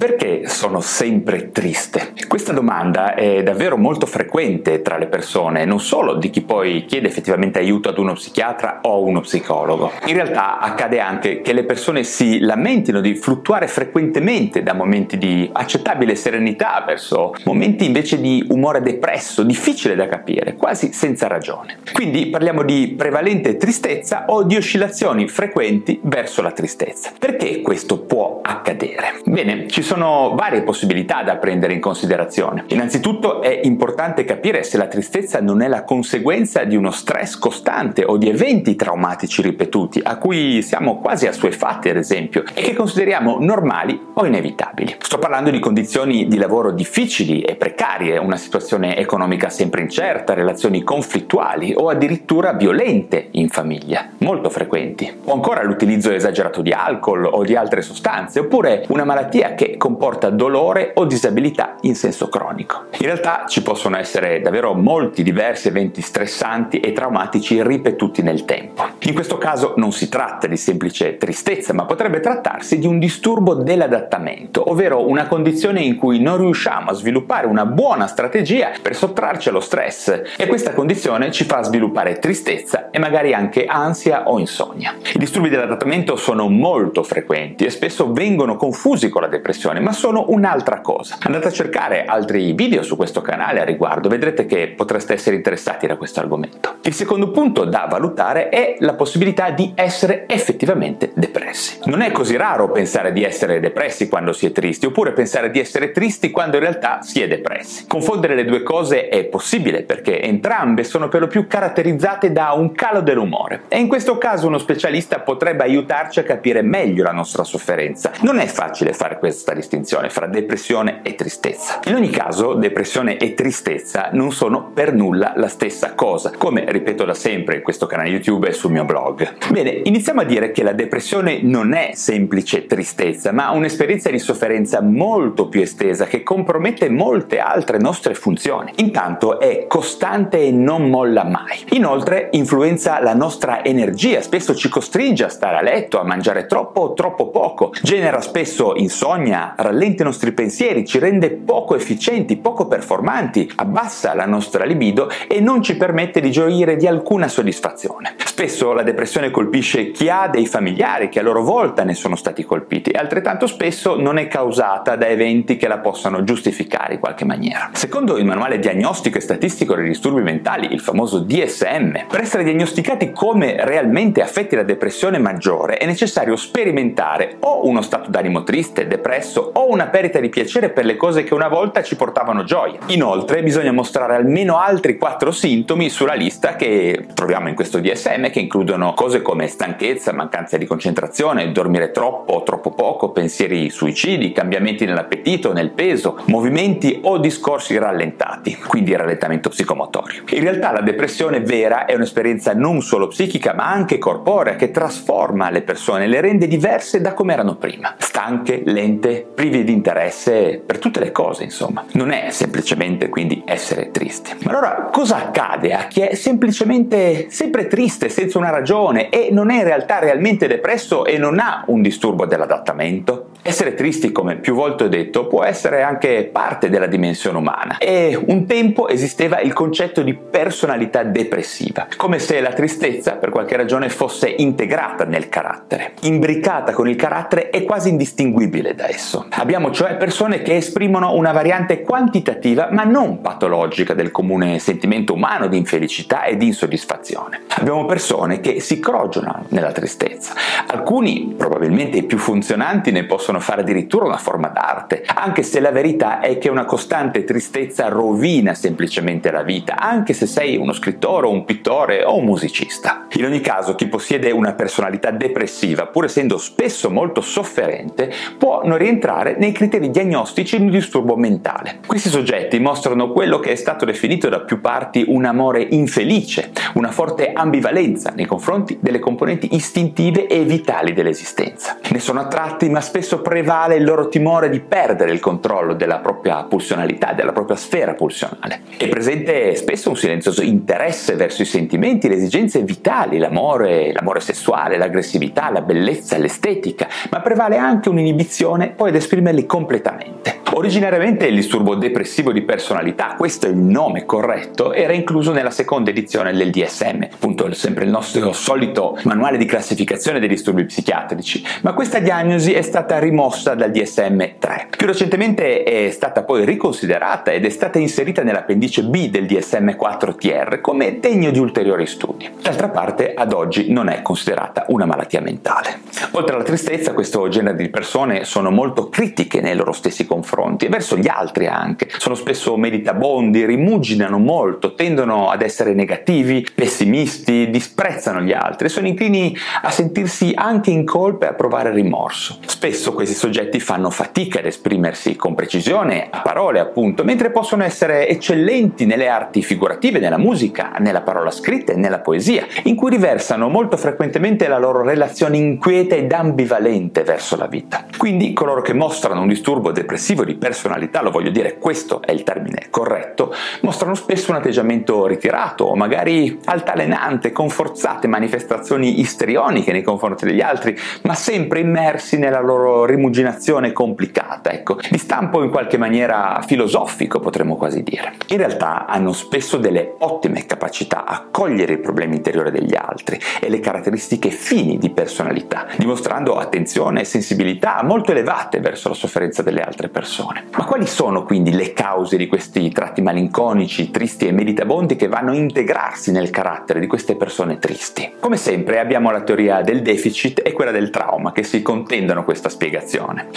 Perché sono sempre triste? Questa domanda è davvero molto frequente tra le persone, non solo di chi poi chiede effettivamente aiuto ad uno psichiatra o uno psicologo. In realtà accade anche che le persone si lamentino di fluttuare frequentemente da momenti di accettabile serenità verso momenti invece di umore depresso, difficile da capire, quasi senza ragione. Quindi parliamo di prevalente tristezza o di oscillazioni frequenti verso la tristezza. Perché questo può accadere? Bene, ci sono varie possibilità da prendere in considerazione. Innanzitutto è importante capire se la tristezza non è la conseguenza di uno stress costante o di eventi traumatici ripetuti a cui siamo quasi assuefatti ad esempio e che consideriamo normali o inevitabili. Sto parlando di condizioni di lavoro difficili e precarie, una situazione economica sempre incerta, relazioni conflittuali o addirittura violente in famiglia, molto frequenti. O ancora l'utilizzo esagerato di alcol o di altre sostanze, oppure una malattia che comporta dolore o disabilità in senso cronico. In realtà ci possono essere davvero molti diversi eventi stressanti e traumatici ripetuti nel tempo. In questo caso non si tratta di semplice tristezza, ma potrebbe trattarsi di un disturbo dell'adattamento, ovvero una condizione in cui non riusciamo a sviluppare una buona strategia per sottrarci allo stress e questa condizione ci fa sviluppare tristezza e magari anche ansia o insonnia. I disturbi dell'adattamento sono molto frequenti e spesso vengono confusi con la depressione, ma sono un'altra cosa. Andate a cercare altri video su questo canale a riguardo, vedrete che potreste essere interessati da questo argomento. Il secondo punto da valutare è la possibilità di essere effettivamente depressi. Non è così raro pensare di essere depressi quando si è tristi, oppure pensare di essere tristi quando in realtà si è depressi. Confondere le due cose è possibile perché entrambe sono per lo più caratterizzate da un calo dell'umore e in questo caso uno specialista potrebbe aiutarci a capire meglio la nostra sofferenza. Non è facile fare questa distinzione fra depressione e tristezza. In ogni caso, depressione e tristezza non sono per nulla la stessa cosa, come ripeto da sempre in questo canale YouTube e sul mio blog. Bene, iniziamo a dire che la depressione non è semplice tristezza, ma un'esperienza di sofferenza molto più estesa che compromette molte altre nostre funzioni. Intanto è costante e non molla mai. Inoltre influenza la nostra energia, spesso ci costringe a stare a letto, a mangiare troppo o troppo poco, genera spesso insonnia, rallenta i nostri pensieri, ci rende poco efficienti, poco performanti, abbassa la nostra libido e non ci permette di gioire di alcuna soddisfazione. Spesso la depressione colpisce chi ha dei familiari che a loro volta ne sono stati colpiti e altrettanto spesso non è causata da eventi che la possano giustificare in qualche maniera. Secondo il manuale diagnostico e statistico dei disturbi mentali, il famoso DSM, per essere diagnosticati come realmente affetti da depressione maggiore è necessario sperimentare o uno stato d'animo triste, depresso o una perdita di piacere per le cose che una volta ci portavano gioia. Inoltre bisogna mostrare almeno altri quattro sintomi sulla lista che troviamo in questo DSM che includono cose come stanchezza, mancanza di concentrazione, dormire troppo o troppo poco, pensieri suicidi, cambiamenti nell'appetito, nel peso, movimenti o discorsi rallentati, quindi rallentamento psicomotorio. In realtà la depressione vera è un'esperienza non solo psichica ma anche corporea che trasforma le persone, le rende diverse da come erano prima, stanche, lente, privi di interesse per tutte le cose, insomma. Non è semplicemente quindi essere tristi. Ma allora cosa accade a chi è semplicemente sempre triste senza una ragione e non è in realtà realmente depresso e non ha un disturbo dell'adattamento? Essere tristi, come più volte ho detto, può essere anche parte della dimensione umana e un tempo esisteva il concetto di personalità depressiva, come se la tristezza per qualche ragione fosse integrata nel carattere, imbricata con il carattere e quasi indistinguibile da esso. Abbiamo cioè persone che esprimono una variante quantitativa ma non patologica del comune sentimento umano di infelicità e di insoddisfazione. Abbiamo persone che si crogionano nella tristezza. Alcuni, probabilmente i più funzionanti, ne possono possono fare addirittura una forma d'arte, anche se la verità è che una costante tristezza rovina semplicemente la vita, anche se sei uno scrittore, un pittore o un musicista. In ogni caso, chi possiede una personalità depressiva, pur essendo spesso molto sofferente, può non rientrare nei criteri diagnostici di un disturbo mentale. Questi soggetti mostrano quello che è stato definito da più parti un amore infelice, una forte ambivalenza nei confronti delle componenti istintive e vitali dell'esistenza. Ne sono attratti, ma spesso prevale il loro timore di perdere il controllo della propria pulsionalità, della propria sfera pulsionale. È presente spesso un silenzioso interesse verso i sentimenti, le esigenze vitali, l'amore, l'amore sessuale, l'aggressività, la bellezza, l'estetica, ma prevale anche un'inibizione poi ad esprimerli completamente. Originariamente il disturbo depressivo di personalità, questo è il nome corretto, era incluso nella seconda edizione del DSM, appunto sempre il nostro solito manuale di classificazione dei disturbi psichiatrici, ma questa diagnosi è stata rimossa dal DSM-3. Più recentemente è stata poi riconsiderata ed è stata inserita nell'appendice B del DSM-4TR come degno di ulteriori studi. D'altra parte, ad oggi non è considerata una malattia mentale. Oltre alla tristezza, questo genere di persone sono molto critiche nei loro stessi confronti e verso gli altri anche. Sono spesso meditabondi, rimuginano molto, tendono ad essere negativi, pessimisti, disprezzano gli altri e sono inclini a sentirsi anche in colpa e a provare rimorso. Spesso questi soggetti fanno fatica ad esprimersi con precisione, a parole appunto, mentre possono essere eccellenti nelle arti figurative, nella musica, nella parola scritta e nella poesia, in cui riversano molto frequentemente la loro relazione inquieta ed ambivalente verso la vita. Quindi coloro che mostrano un disturbo depressivo di personalità, lo voglio dire, questo è il termine corretto, mostrano spesso un atteggiamento ritirato o magari altalenante, con forzate manifestazioni istrioniche nei confronti degli altri, ma sempre immersi nella loro rimuginazione complicata, ecco, di stampo in qualche maniera filosofico, potremmo quasi dire. In realtà hanno spesso delle ottime capacità a cogliere i problemi interiori degli altri e le caratteristiche fini di personalità, dimostrando attenzione e sensibilità molto elevate verso la sofferenza delle altre persone. Ma quali sono quindi le cause di questi tratti malinconici, tristi e meditabondi che vanno a integrarsi nel carattere di queste persone tristi? Come sempre abbiamo la teoria del deficit e quella del trauma che si contendono questa spiegazione.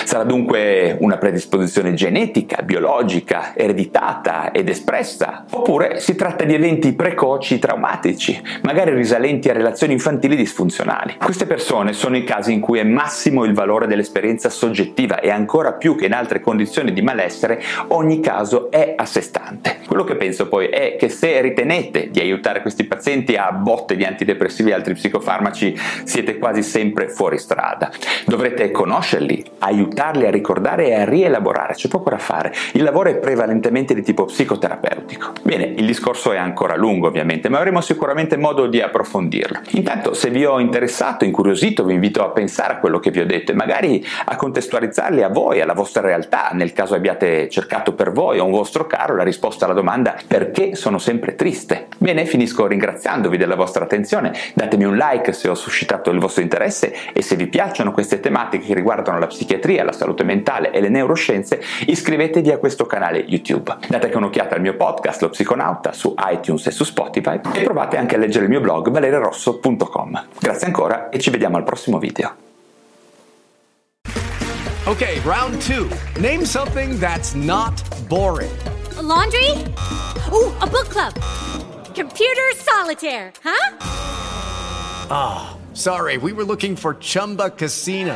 Sarà dunque una predisposizione genetica, biologica, ereditata ed espressa? Oppure si tratta di eventi precoci traumatici, magari risalenti a relazioni infantili disfunzionali? Queste persone sono i casi in cui è massimo il valore dell'esperienza soggettiva e ancora più che in altre condizioni di malessere, ogni caso è a sé stante. Quello che penso poi è che se ritenete di aiutare questi pazienti a botte di antidepressivi e altri psicofarmaci, siete quasi sempre fuori strada. Dovrete conoscerli, aiutarli a ricordare e a rielaborare, c'è poco da fare. Il lavoro è prevalentemente di tipo psicoterapeutico. Bene, il discorso è ancora lungo ovviamente, ma avremo sicuramente modo di approfondirlo. Intanto, se vi ho interessato, incuriosito, vi invito a pensare a quello che vi ho detto e magari a contestualizzarli a voi, alla vostra realtà, nel caso abbiate cercato per voi o un vostro caro la risposta alla domanda perché sono sempre triste. Bene, finisco ringraziandovi della vostra attenzione, datemi un like se ho suscitato il vostro interesse e se vi piacciono queste tematiche che riguardano la psichiatria, la salute mentale e le neuroscienze, iscrivetevi a questo canale YouTube. Date anche un'occhiata al mio podcast Lo Psiconauta su iTunes e su Spotify e provate anche a leggere il mio blog valererosso.com. Grazie ancora e ci vediamo al prossimo video. Okay, round two. Name something that's not boring. A laundry? Ooh, a book club. Computer solitaire, huh? Ah, oh, sorry, we were looking for Chumba Casino.